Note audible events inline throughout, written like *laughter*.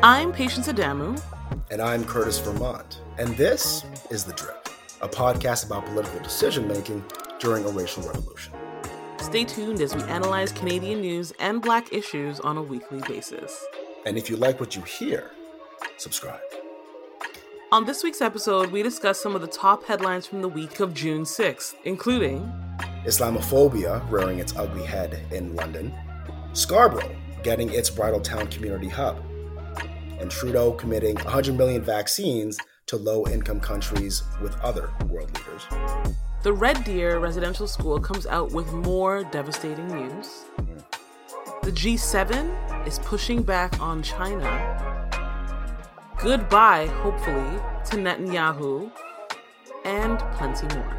I'm Patience Adamu. And I'm Curtis Vermont. And this is The Drip, a podcast about political decision making during a racial revolution. Stay tuned as we analyze Canadian news and black issues on a weekly basis. And if you like what you hear, subscribe. On this week's episode, we discuss some of the top headlines from the week of June 6th, including Islamophobia rearing its ugly head in London, Scarborough getting its Bridletowne community hub, and Trudeau committing 100 million vaccines to low income countries with other world leaders. The Red Deer Residential School comes out with more devastating news. The G7 is pushing back on China. Goodbye, hopefully, to Netanyahu, and plenty more.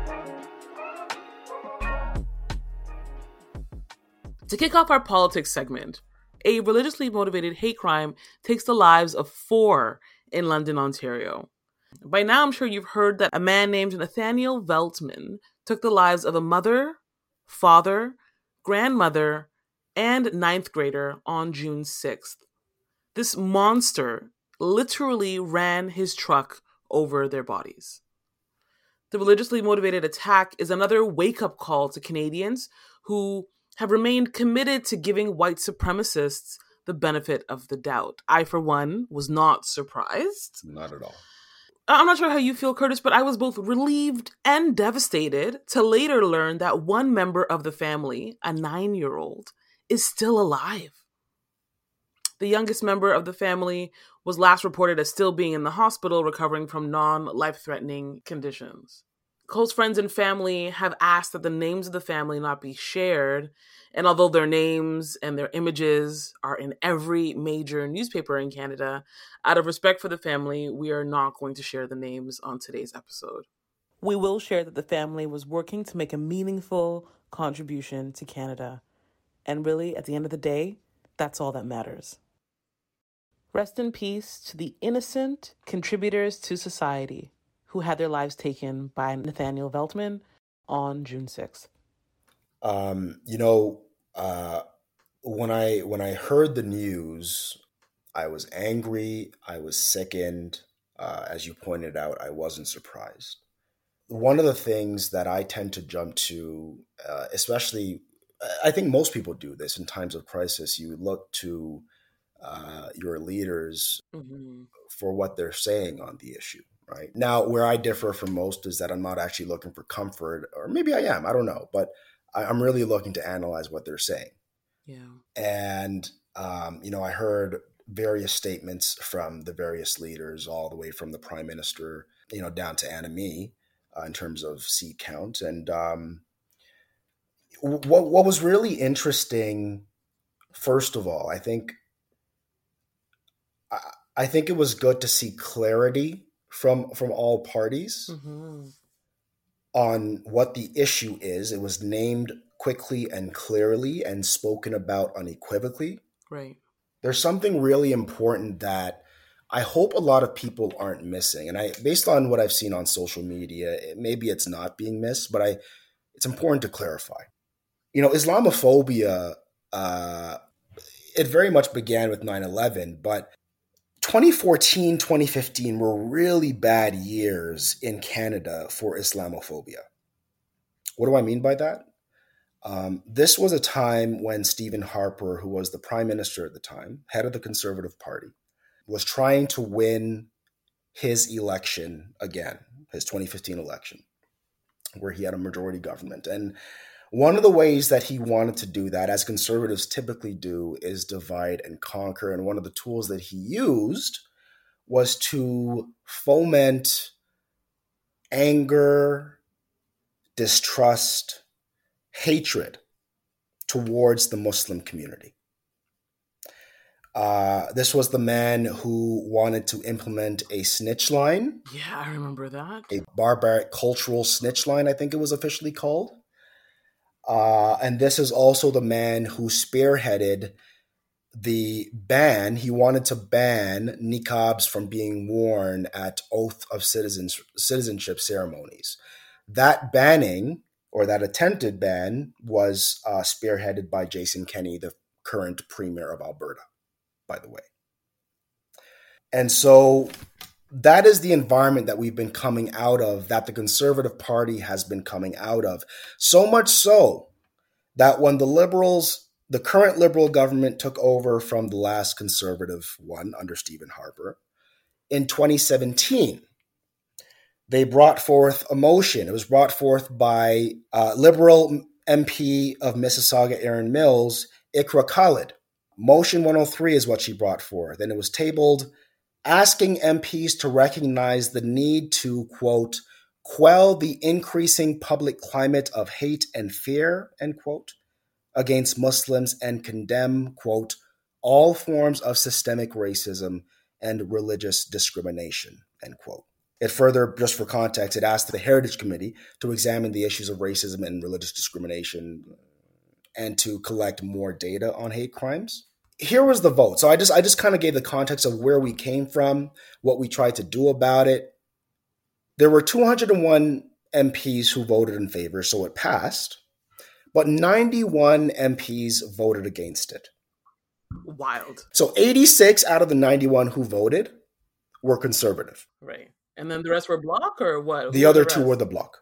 To kick off our politics segment, a religiously motivated hate crime takes the lives of four in London, Ontario. By now, I'm sure you've heard that a man named Nathaniel Veltman took the lives of a mother, father, grandmother, and ninth grader on June 6th. This monster literally ran his truck over their bodies. The religiously motivated attack is another wake up call to Canadians who have remained committed to giving white supremacists the benefit of the doubt. I, for one, was not surprised. Not at all. I'm not sure how you feel, Curtis, but I was both relieved and devastated to later learn that one member of the family, a nine year old, is still alive. The youngest member of the family was last reported as still being in the hospital recovering from non life threatening conditions close friends and family have asked that the names of the family not be shared. And although their names and their images are in every major newspaper in Canada, out of respect for the family, we are not going to share the names on today's episode. We will share that the family was working to make a meaningful contribution to Canada. And really, at the end of the day, that's all that matters. Rest in peace to the innocent contributors to society who had their lives taken by Nathaniel Veltman on June 6th? Um, you know, uh, when I when I heard the news, I was angry. I was sickened. Uh, as you pointed out, I wasn't surprised. One of the things that I tend to jump to, uh, especially, I think most people do this in times of crisis. You look to uh, your leaders mm-hmm. for what they're saying on the issue right? Now, where I differ from most is that I'm not actually looking for comfort, or maybe I am, I don't know, but I, am really looking to analyze what they're saying. Yeah. And, um, you know, I heard various statements from the various leaders, all the way from the prime minister, you know, down to Annamie uh, in terms of seat count. And um, what, what was really interesting, first of all, I think. I, I think it was good to see clarity from from all parties mm-hmm. on what the issue is. It was named quickly and clearly and spoken about unequivocally. Right. There's something really important that I hope a lot of people aren't missing. And I based on what I've seen on social media, it, maybe it's not being missed, but I it's important to clarify. You know, Islamophobia uh it very much began with 9/11, but 2014, 2015 were really bad years in Canada for Islamophobia. What do I mean by that? Um, this was a time when Stephen Harper, who was the prime minister at the time, head of the Conservative Party, was trying to win his election again, his 2015 election, where he had a majority government. And one of the ways that he wanted to do that, as conservatives typically do, is divide and conquer. And one of the tools that he used was to foment anger, distrust, hatred towards the Muslim community. Uh, this was the man who wanted to implement a snitch line. Yeah, I remember that. A barbaric cultural snitch line, I think it was officially called. Uh, and this is also the man who spearheaded the ban. He wanted to ban niqabs from being worn at oath of citizens, citizenship ceremonies. That banning or that attempted ban was uh, spearheaded by Jason Kenney, the current premier of Alberta by the way. And so that is the environment that we've been coming out of, that the Conservative Party has been coming out of. So much so that when the Liberals, the current Liberal government took over from the last Conservative one under Stephen Harper in 2017, they brought forth a motion. It was brought forth by uh, Liberal MP of Mississauga, Erin Mills, Iqra Khalid Motion 103 is what she brought forth, and it was tabled asking MPs to recognize the need to, quote, quell the increasing public climate of hate and fear, end quote, against Muslims and condemn, quote, all forms of systemic racism and religious discrimination, end quote. It further, just for context, it asked the Heritage Committee to examine the issues of racism and religious discrimination and to collect more data on hate crimes here was the vote. So I just I just kind of gave the context of where we came from, what we tried to do about it. There were 201 MPs who voted in favor, so it passed, but 91 MPs voted against it. Wild. So 86 out of the 91 who voted were conservative. Right. And then the rest were block or what? The who other the two were the block.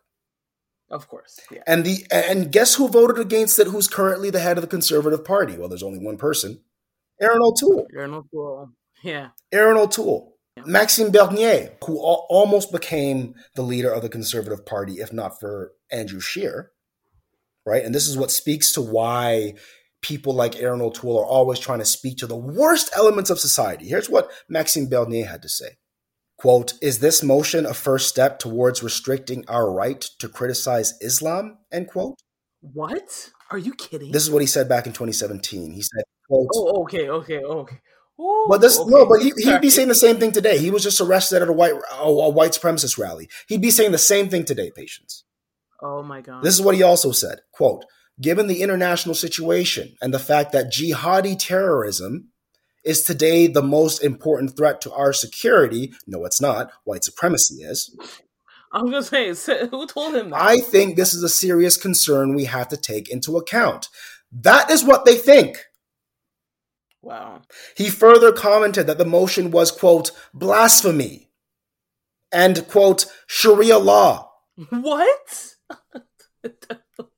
Of course. Yeah. And the and guess who voted against it who's currently the head of the conservative party? Well, there's only one person. Erin O'Toole. Erin O'Toole. Yeah. Erin O'Toole. Yeah. Maxime Bernier, who al- almost became the leader of the Conservative Party, if not for Andrew Scheer. Right. And this is what speaks to why people like Erin O'Toole are always trying to speak to the worst elements of society. Here's what Maxime Bernier had to say. Quote, is this motion a first step towards restricting our right to criticize Islam? End quote. What? Are you kidding? This is what he said back in 2017. He said, Oh, okay, okay, okay. Ooh, but this okay. no, but he, he'd be saying the same thing today. He was just arrested at a white a, a white supremacist rally. He'd be saying the same thing today, patience. Oh my god. This is what he also said. Quote, given the international situation and the fact that jihadi terrorism is today the most important threat to our security, no, it's not. White supremacy is. I am gonna *laughs* say, who told him that? I think this is a serious concern we have to take into account. That is what they think. Wow. He further commented that the motion was, quote, blasphemy and, quote, Sharia law. What? *laughs*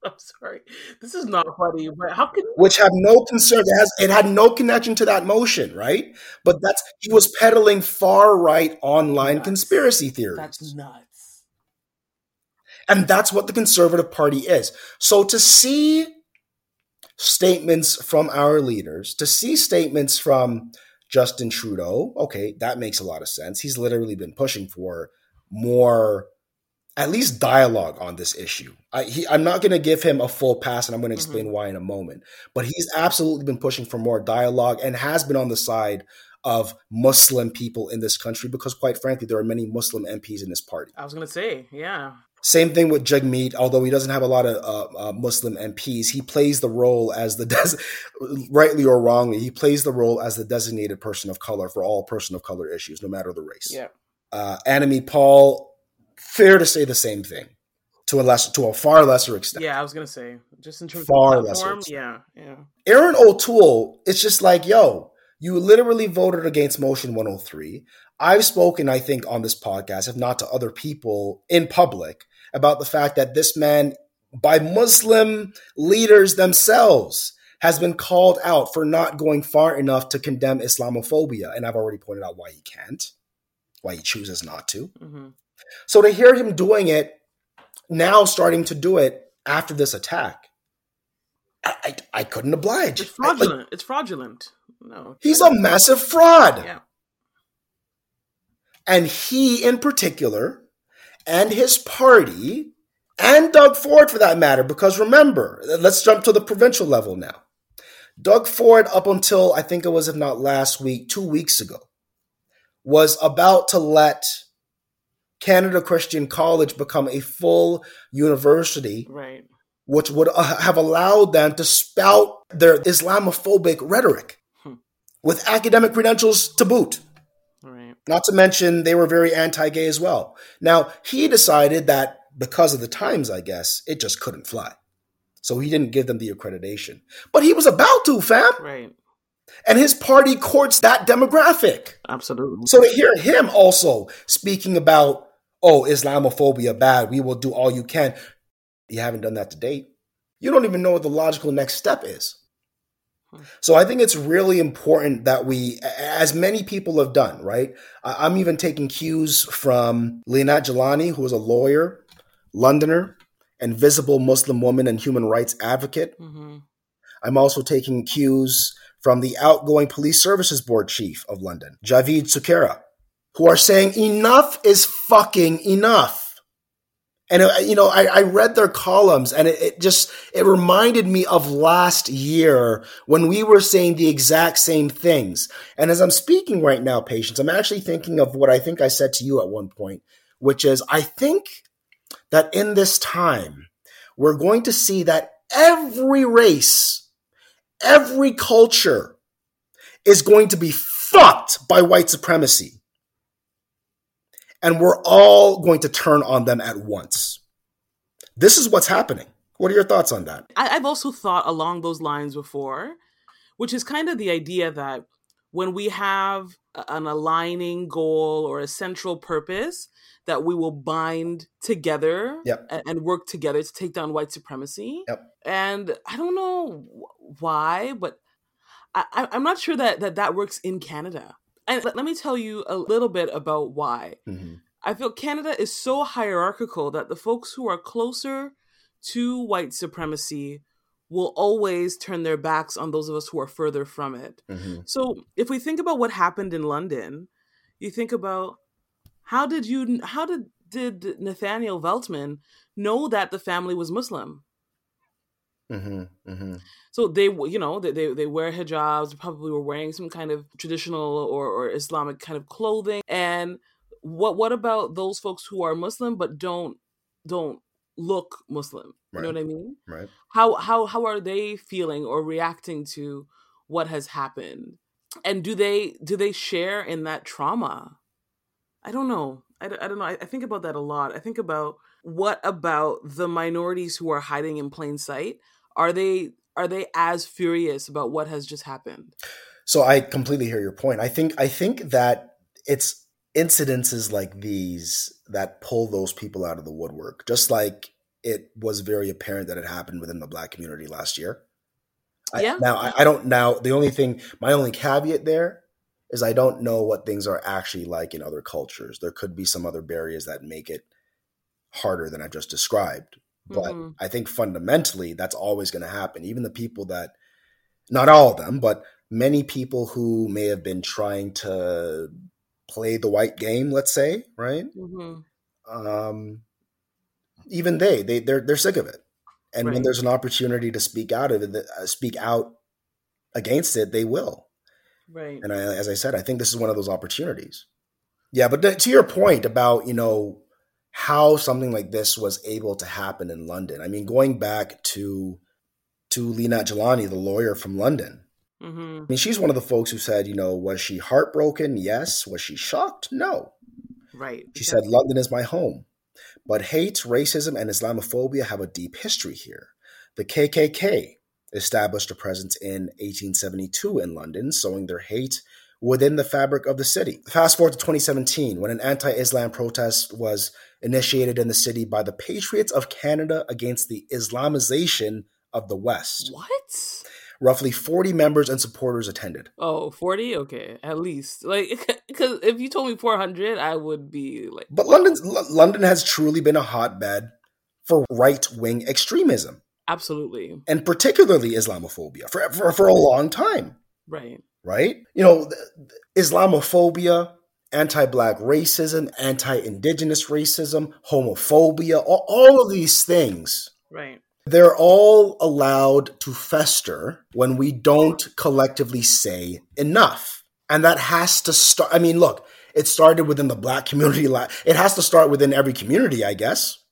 I'm sorry. This is not funny, but how can which have no concern? It has it had no connection to that motion, right? But that's he was peddling far right online nuts. conspiracy theories. That's nuts. And that's what the conservative party is. So to see statements from our leaders, to see statements from Justin Trudeau, okay, that makes a lot of sense. He's literally been pushing for more, at least dialogue on this issue. I, am not going to give him a full pass, and I'm going to explain mm-hmm. why in a moment. But he's absolutely been pushing for more dialogue and has been on the side of Muslim people in this country because, quite frankly, there are many Muslim MPs in this party. I was going to say, yeah. Same thing with Jagmeet, although he doesn't have a lot of uh, uh, Muslim MPs, he plays the role as the des- *laughs* rightly or wrongly, he plays the role as the designated person of color for all person of color issues, no matter the race. Yeah. Uh, Annamie Paul, fair to say the same thing to a less to a far lesser extent. Yeah, I was gonna say just in terms far of platform, yeah, yeah. Erin O'Toole, it's just like yo, you literally voted against Motion 103. I've spoken, I think, on this podcast, if not to other people in public, about the fact that this man, by Muslim leaders themselves, has been called out for not going far enough to condemn Islamophobia. And I've already pointed out why he can't, why he chooses not to. Mm-hmm. So to hear him doing it now, starting to do it after this attack, I, I, I couldn't oblige. It's fraudulent. I, like, it's fraudulent. No. He's a massive fraud. Yeah. And he, in particular, and his party, and Doug Ford for that matter, because remember, let's jump to the provincial level now. Doug Ford, up until I think it was, if not last week, two weeks ago, was about to let Canada Christian College become a full university, right? Which would uh, have allowed them to spout their Islamophobic rhetoric hmm. with academic credentials to boot. Not to mention they were very anti-gay as well. Now he decided that because of the times, I guess it just couldn't fly, so he didn't give them the accreditation. But he was about to, fam. Right. And his party courts that demographic. Absolutely. So to hear him also speaking about oh, Islamophobia bad. We will do all you can. You haven't done that to date. You don't even know what the logical next step is. So I think it's really important that we, as many people have done, right? I'm even taking cues from Lianat Jelani, who is a lawyer, Londoner, and visible Muslim woman and human rights advocate. Mm-hmm. I'm also taking cues from the outgoing police services board chief of London, Javeed Sukhera, who are saying enough is fucking enough. And uh, you know, I, I, read their columns, and it, it, just it reminded me of last year when we were saying the exact same things. And as I'm speaking right now, patience, I'm actually thinking of what I think I said to you at one point, which is I think that in this time we're going to see that every race, every culture is going to be fucked by white supremacy and we're all going to turn on them at once. This is what's happening. What are your thoughts on that? I, have also thought along those lines before, which is kind of the idea that when we have an aligning goal or a central purpose, that we will bind together yep. and, work together to take down white supremacy. Yep. And I don't know why, but I, am not sure that, that that works in Canada. And let me tell you a little bit about why. Mm-hmm. I feel Canada is so hierarchical that the folks who are closer to white supremacy will always turn their backs on those of us who are further from it. Mm-hmm. So if we think about what happened in London, you think about how did you how did did Nathaniel Veltman know that the family was Muslim? Mm-hmm, mm-hmm. So they, you know, they, they, they wear hijabs. Probably were wearing some kind of traditional or, or Islamic kind of clothing. And what what about those folks who are Muslim but don't don't look Muslim? Right. You know what I mean? Right. How how how are they feeling or reacting to what has happened? And do they do they share in that trauma? I don't know. I, I don't know. I, I think about that a lot. I think about what about the minorities who are hiding in plain sight? Are they are they as furious about what has just happened? So I completely hear your point. I think I think that it's incidences like these that pull those people out of the woodwork. Just like it was very apparent that it happened within the black community last year. Yeah. I, now I, I don't now the only thing my only caveat there is I don't know what things are actually like in other cultures. There could be some other barriers that make it harder than I've just described. But mm-hmm. I think fundamentally that's always going to happen. Even the people that, not all of them, but many people who may have been trying to play the white game, let's say, right? Mm-hmm. Um, even they, they they're they're sick of it. And right. when there's an opportunity to speak out of it, uh, speak out against it, they will. Right. And I, as I said, I think this is one of those opportunities. Yeah, but to your point about you know how something like this was able to happen in London. I mean, going back to to Lianat Jelani, the lawyer from London. Mm-hmm. I mean, she's one of the folks who said, you know, was she heartbroken? Yes. Was she shocked? No. Right. She exactly. said, London is my home. But hate, racism, and Islamophobia have a deep history here. The KKK established a presence in 1872 in London, sowing their hate within the fabric of the city. Fast forward to 2017, when an anti Islam protest was initiated in the city by the Patriots of Canada against the Islamization of the West. What? Roughly 40 members and supporters attended. Oh, 40? Okay, at least. Like *laughs* cuz if you told me 400, I would be like But London's London has truly been a hotbed for right-wing extremism. Absolutely. And particularly Islamophobia for for, for a long time. Right. Right? You know, Islamophobia anti black racism, anti indigenous racism, homophobia, all, all of these things. Right. They're all allowed to fester when we don't collectively say enough. And that has to start. I mean, look, it started within the black community. It has to start within every community, I guess.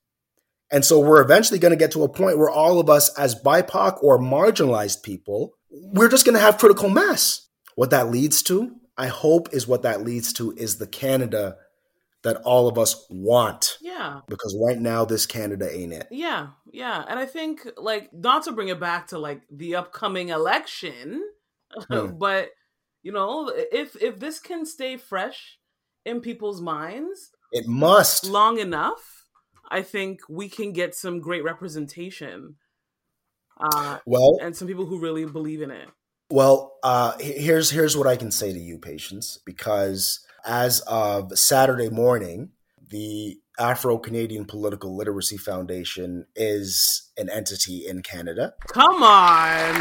And so we're eventually going to get to a point where all of us, as BIPOC or marginalized people, we're just going to have critical mass. What that leads to, I hope, is what that leads to is the Canada that all of us want. Yeah. Because right now, this Canada ain't it. Yeah. Yeah. And I think, like, not to bring it back to like the upcoming election, *laughs* hmm. but you know, if if this can stay fresh in people's minds, it must long enough I think we can get some great representation. Uh, well, and some people who really believe in it. Well, uh, here's here's what I can say to you, patients, because as of Saturday morning, the Afro Canadian Political Literacy Foundation is an entity in Canada. Come on.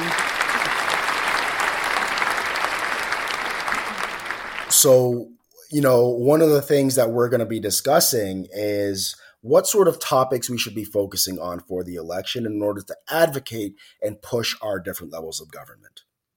So, you know, one of the things that we're going to be discussing is what sort of topics we should be focusing on for the election in order to advocate and push our different levels of government.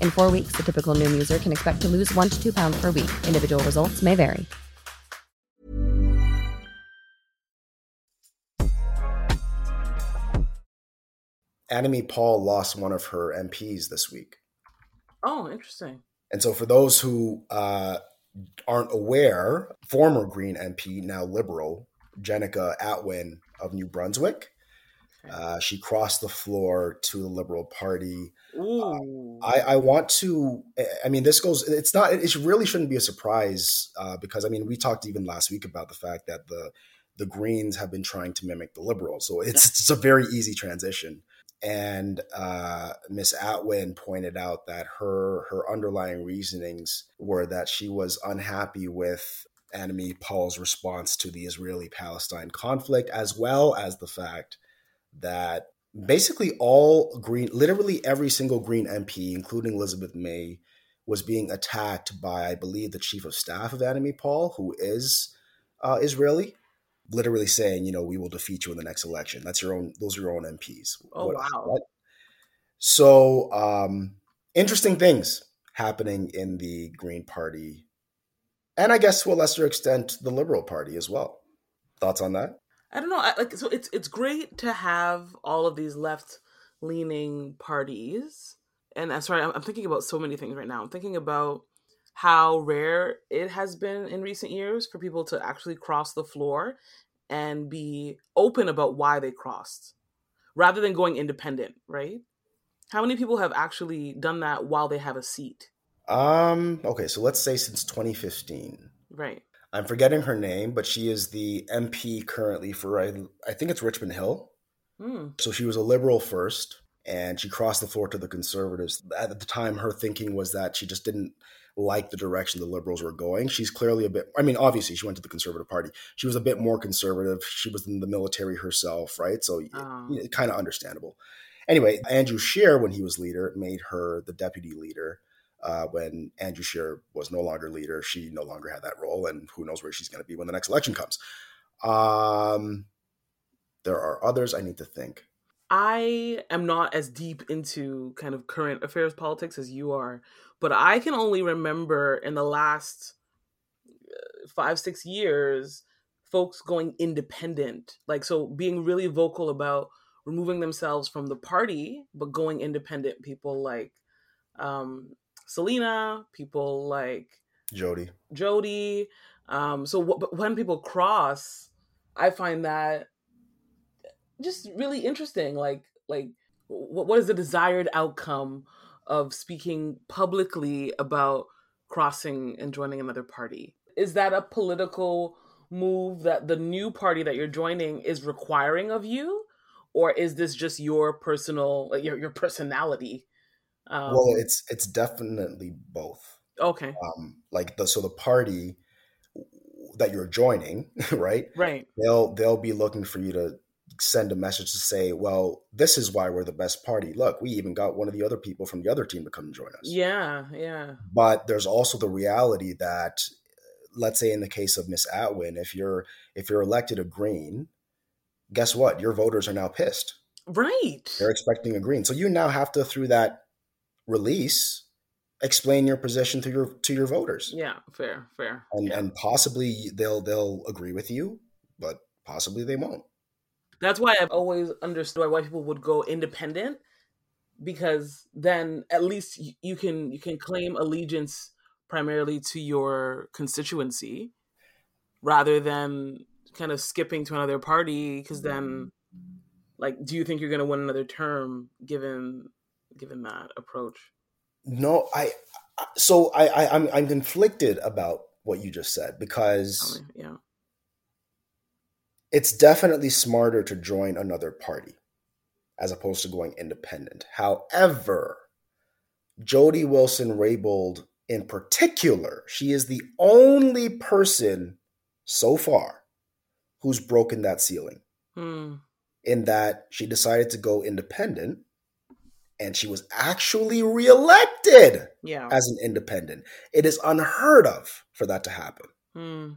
In four weeks, the typical noom user can expect to lose one to two pounds per week. Individual results may vary. Annamie Paul lost one of her MPs this week. Oh, interesting. And so, for those who uh, aren't aware, former Green MP, now Liberal, Jenica Atwin of New Brunswick. Uh, she crossed the floor to the Liberal Party. I, I, want to. I mean, this goes. It's not. It really shouldn't be a surprise uh, because I mean, we talked even last week about the fact that the the Greens have been trying to mimic the Liberals, so it's *laughs* it's a very easy transition. And uh, Miss Atwin pointed out that her her underlying reasonings were that she was unhappy with Annamie Paul's response to the Israeli Palestine conflict, as well as the fact that basically all Green, literally every single Green MP, including Elizabeth May, was being attacked by, I believe, the chief of staff of Annamie Paul, who is uh, Israeli, literally saying, you know, we will defeat you in the next election. That's your own; those are your own MPs. Oh what, wow! What? So um, interesting things happening in the Green Party and I guess to a lesser extent the Liberal Party as well. Thoughts on that? I don't know. I, like, so it's it's great to have all of these left leaning parties, and I'm sorry, I'm, I'm thinking about so many things right now. I'm thinking about how rare it has been in recent years for people to actually cross the floor and be open about why they crossed rather than going independent, right? How many people have actually done that while they have a seat? Um. Okay. So let's say since 2015. Right. I'm forgetting her name, but she is the MP currently for I, I think it's Richmond Hill. Mm. So she was a liberal first, and she crossed the floor to the conservatives. At the time, her thinking was that she just didn't like the direction the liberals were going. She's clearly a bit. I mean, obviously, she went to the conservative party. She was a bit more conservative. She was in the military herself, right? So, oh. you know, kind of understandable. Anyway, Andrew Scheer, when he was leader, made her the deputy leader uh, when Andrew Scheer was no longer leader. She no longer had that role, and who knows where she's going to be when the next election comes. Um, there are others I need to think. I am not as deep into kind of current affairs politics as you are, but I can only remember in the last uh, five, six years, folks going independent. Like, so being really vocal about removing themselves from the party, but going independent. People like um, Selena, people like Jody. Jody. Um, so w- when people cross, I find that just really interesting. Like, like what, what is the desired outcome of speaking publicly about crossing and joining another party? is that a political move that the new party that you're joining is requiring of you or is this just your personal like your, your personality um, well it's it's definitely both okay um like the so the party that you're joining *laughs* right right they'll they'll be looking for you to send a message to say well this is why we're the best party look we even got one of the other people from the other team to come join us yeah yeah but there's also the reality that let's say in the case of Miss Atwin, if you're if you're elected a green, guess what? Your voters are now pissed. Right. They're expecting a green. So you now have to through that release explain your position to your to your voters. Yeah, fair, fair. And yeah. and possibly they'll they'll agree with you, but possibly they won't. That's why I've always understood why people would go independent because then at least you can you can claim allegiance primarily to your constituency rather than kind of skipping to another party because then mm-hmm. like do you think you're going to win another term given given that approach no i so i, I i'm i'm conflicted about what you just said because yeah it's definitely smarter to join another party as opposed to going independent however jody wilson raybould in particular, she is the only person so far who's broken that ceiling. Hmm. In that she decided to go independent and she was actually reelected yeah. as an independent. It is unheard of for that to happen. Hmm.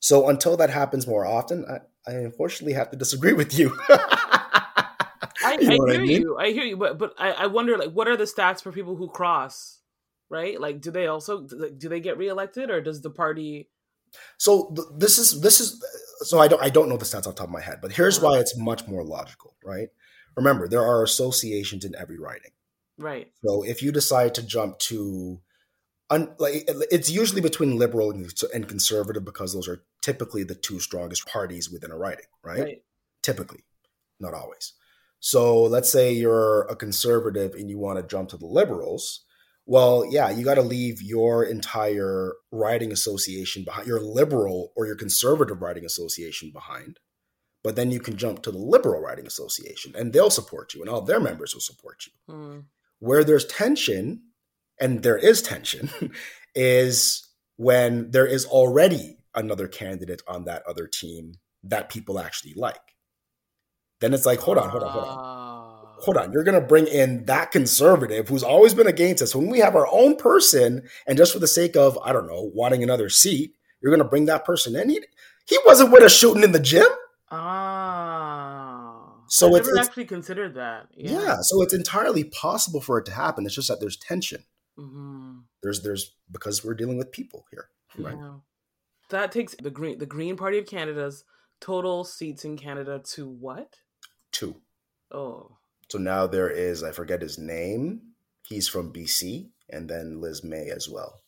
So until that happens more often, I, I unfortunately have to disagree with you. *laughs* I, you know I hear I mean? you. I hear you, but but I, I wonder like what are the stats for people who cross? right? Like, do they also do they get reelected, or does the party? So th- this is this is so I don't I don't know the stats off the top of my head, but here's uh-huh. why it's much more logical, right? Remember, there are associations in every riding right? So if you decide to jump to Un, like it's usually between liberal and, conservative because those are typically the two strongest parties within a riding right? right? Typically, not always. So let's say you're a conservative and you want to jump to the liberals. Well, yeah, you got to leave your entire riding association behind, your liberal or your conservative riding association behind. But then you can jump to the liberal Riding association and they'll support you and all their members will support you. Mm. Where there's tension, and there is tension, *laughs* is when there is already another candidate on that other team that people actually like. Then it's like, hold on, hold on, hold on hold on, you're going to bring in that conservative who's always been against us. When we have our own person, and just for the sake of, I don't know, wanting another seat, you're going to bring that person in. He, he wasn't with us shooting in the gym. Ah. So I it's, never it's, actually considered that. Yeah. yeah. So it's entirely possible for it to happen. It's just that there's tension. Mm-hmm. There's, there's, because we're dealing with people here. Right. Yeah. That takes the Green, the Green Party of Canada's total seats in Canada to what? Two. Oh. So now there is, I forget his name. He's from BC, and then Liz May as well.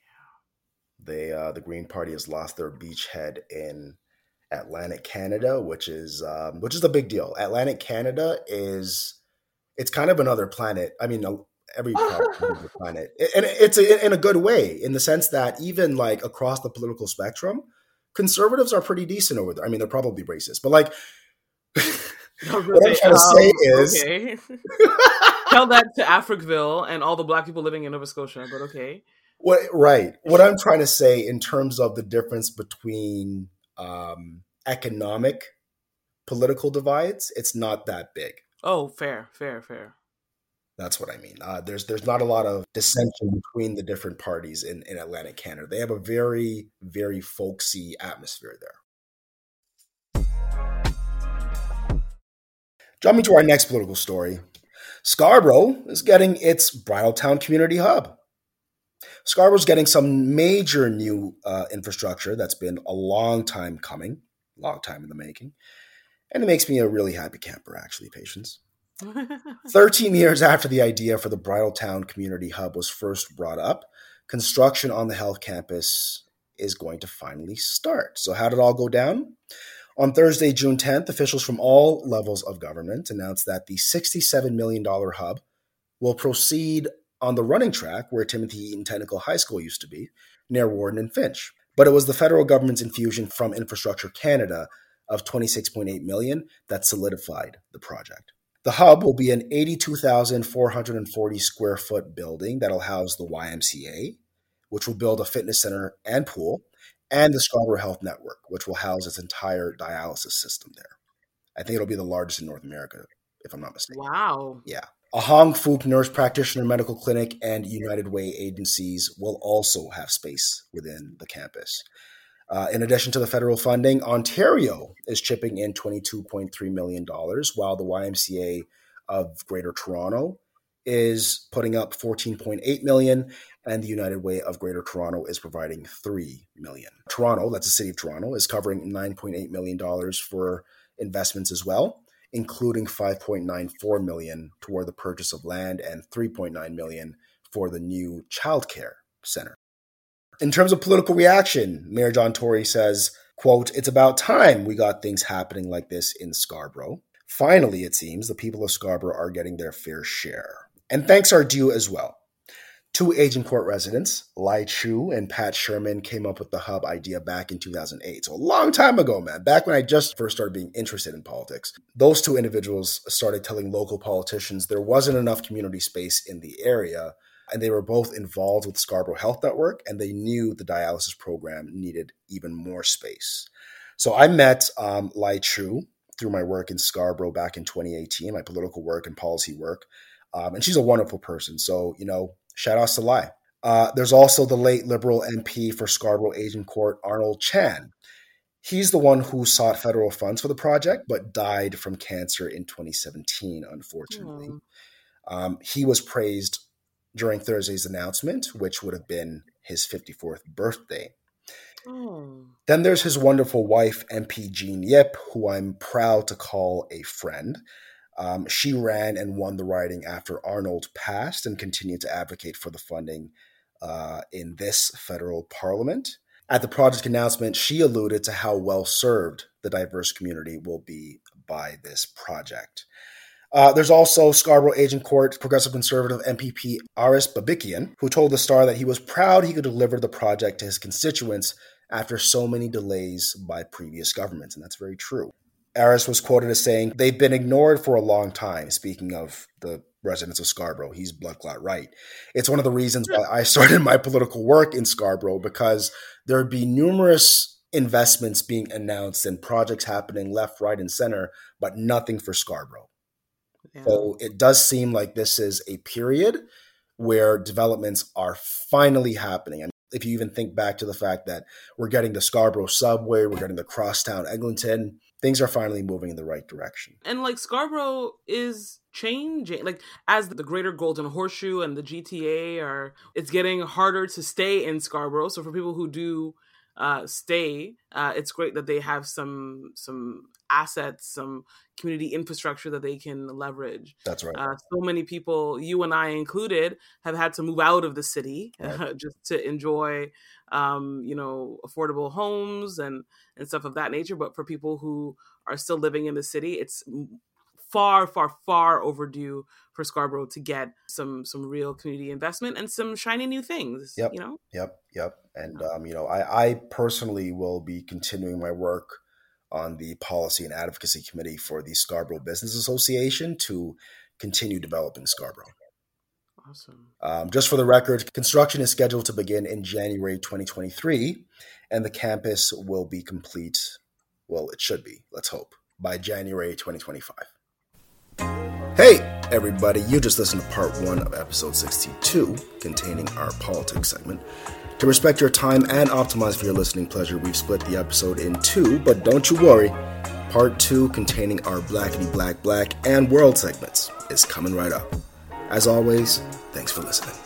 Yeah. They uh, the Green Party has lost their beachhead in Atlantic Canada, which is um, which is a big deal. Atlantic Canada is it's kind of another planet. I mean, every *laughs* planet, and it's a, in a good way, in the sense that even like across the political spectrum, conservatives are pretty decent over there. I mean, they're probably racist, but like. *laughs* *laughs* what I'm trying to say um, is, okay. tell that to Africville and all the black people living in Nova Scotia. But okay, what right? What I'm trying to say in terms of the difference between um, economic political divides, it's not that big. Oh, fair, fair, fair. That's what I mean. Uh, there's there's not a lot of dissension between the different parties in, in Atlantic Canada. They have a very very folksy atmosphere there. Jumping to our next political story Scarborough is getting its Bridletowne Community Hub. Scarborough's getting some major new uh, infrastructure that's been a long time coming, long time in the making. And it makes me a really happy camper, actually, patience. *laughs* 13 years after the idea for the Bridletowne Community Hub was first brought up, construction on the health campus is going to finally start. So, how did it all go down? On Thursday, June 10th, officials from all levels of government announced that the $67 million hub will proceed on the running track where Timothy Eaton Technical High School used to be, near Warden and Finch. But it was the federal government's infusion from Infrastructure Canada of 26.8 million that solidified the project. The hub will be an 82,440 square foot building that'll house the YMCA, which will build a fitness center and pool, and the Scarborough Health Network, which will house its entire dialysis system there. I think it'll be the largest in North America, if I'm not mistaken. Wow. Yeah. A Hong Fook Nurse Practitioner Medical Clinic and United Way agencies will also have space within the campus. Uh, in addition to the federal funding, Ontario is chipping in $22.3 million, while the YMCA of Greater Toronto is putting up 14.8 million and the United Way of Greater Toronto is providing 3 million. Toronto, that's the city of Toronto, is covering 9.8 million dollars for investments as well, including 5.94 million toward the purchase of land and 3.9 million for the new childcare center. In terms of political reaction, Mayor John Tory says, quote, It's about time we got things happening like this in Scarborough. Finally, it seems the people of Scarborough are getting their fair share. And thanks are due as well. Two Agincourt residents, Lai Chu and Pat Sherman, came up with the hub idea back in 2008. So a long time ago, man, back when I just first started being interested in politics. Those two individuals started telling local politicians there wasn't enough community space in the area and they were both involved with Scarborough Health Network, and they knew the dialysis program needed even more space. So I met um, Lai Chu through my work in Scarborough back in 2018, my political work and policy work, um, and she's a wonderful person. So you know, shout outs to Lai. Uh, there's also the late Liberal MP for Scarborough Agincourt, Arnold Chan. He's the one who sought federal funds for the project, but died from cancer in 2017, unfortunately. Mm. Um, he was praised during Thursday's announcement, which would have been his 54th birthday. Oh. Then there's his wonderful wife, MP Jean Yip, who I'm proud to call a friend. Um, she ran and won the riding after Arnold passed and continued to advocate for the funding uh, in this federal parliament. At the project announcement, she alluded to how well served the diverse community will be by this project. Uh, there's also Scarborough Agincourt Progressive Conservative MPP Aris Babikian, who told the Star that he was proud he could deliver the project to his constituents after so many delays by previous governments, and that's very true. Aris was quoted as saying, They've been ignored for a long time, speaking of the residents of Scarborough. He's blood clot right. It's one of the reasons why I started my political work in Scarborough because there would be numerous investments being announced and projects happening left, right, and center, but nothing for Scarborough. So it does seem like this is a period where developments are finally happening. Mean, if you even think back to the fact that we're getting the Scarborough subway, we're getting the crosstown Eglinton, things are finally moving in the right direction. And like Scarborough is changing. Like as the Greater Golden Horseshoe and the GTA are, it's getting harder to stay in Scarborough. So for people who do uh, stay, uh, it's great that they have some some assets, some community infrastructure that they can leverage. That's right. Uh, so many people, you and I included, have had to move out of the city right. *laughs* just to enjoy, um, you know, affordable homes and and stuff of that nature. But for people who are still living in the city, it's far, far, far overdue for Scarborough to get some some real community investment and some shiny new things. Yep. You know. Yep. Yep. And um, you know, I, I personally will be continuing my work on the policy and advocacy committee for the Scarborough Business Association to continue developing Scarborough. Awesome. Um, just for the record, construction is scheduled to begin in January 2023, and the campus will be complete. Well, it should be, let's hope, by January 2025. Hey, everybody, you just listened to part one of episode 62, containing our politics segment. To respect your time and optimize for your listening pleasure, we've split the episode in two, but don't you worry. Part two, containing our Blackity Black Black and World segments, is coming right up. As always, thanks for listening.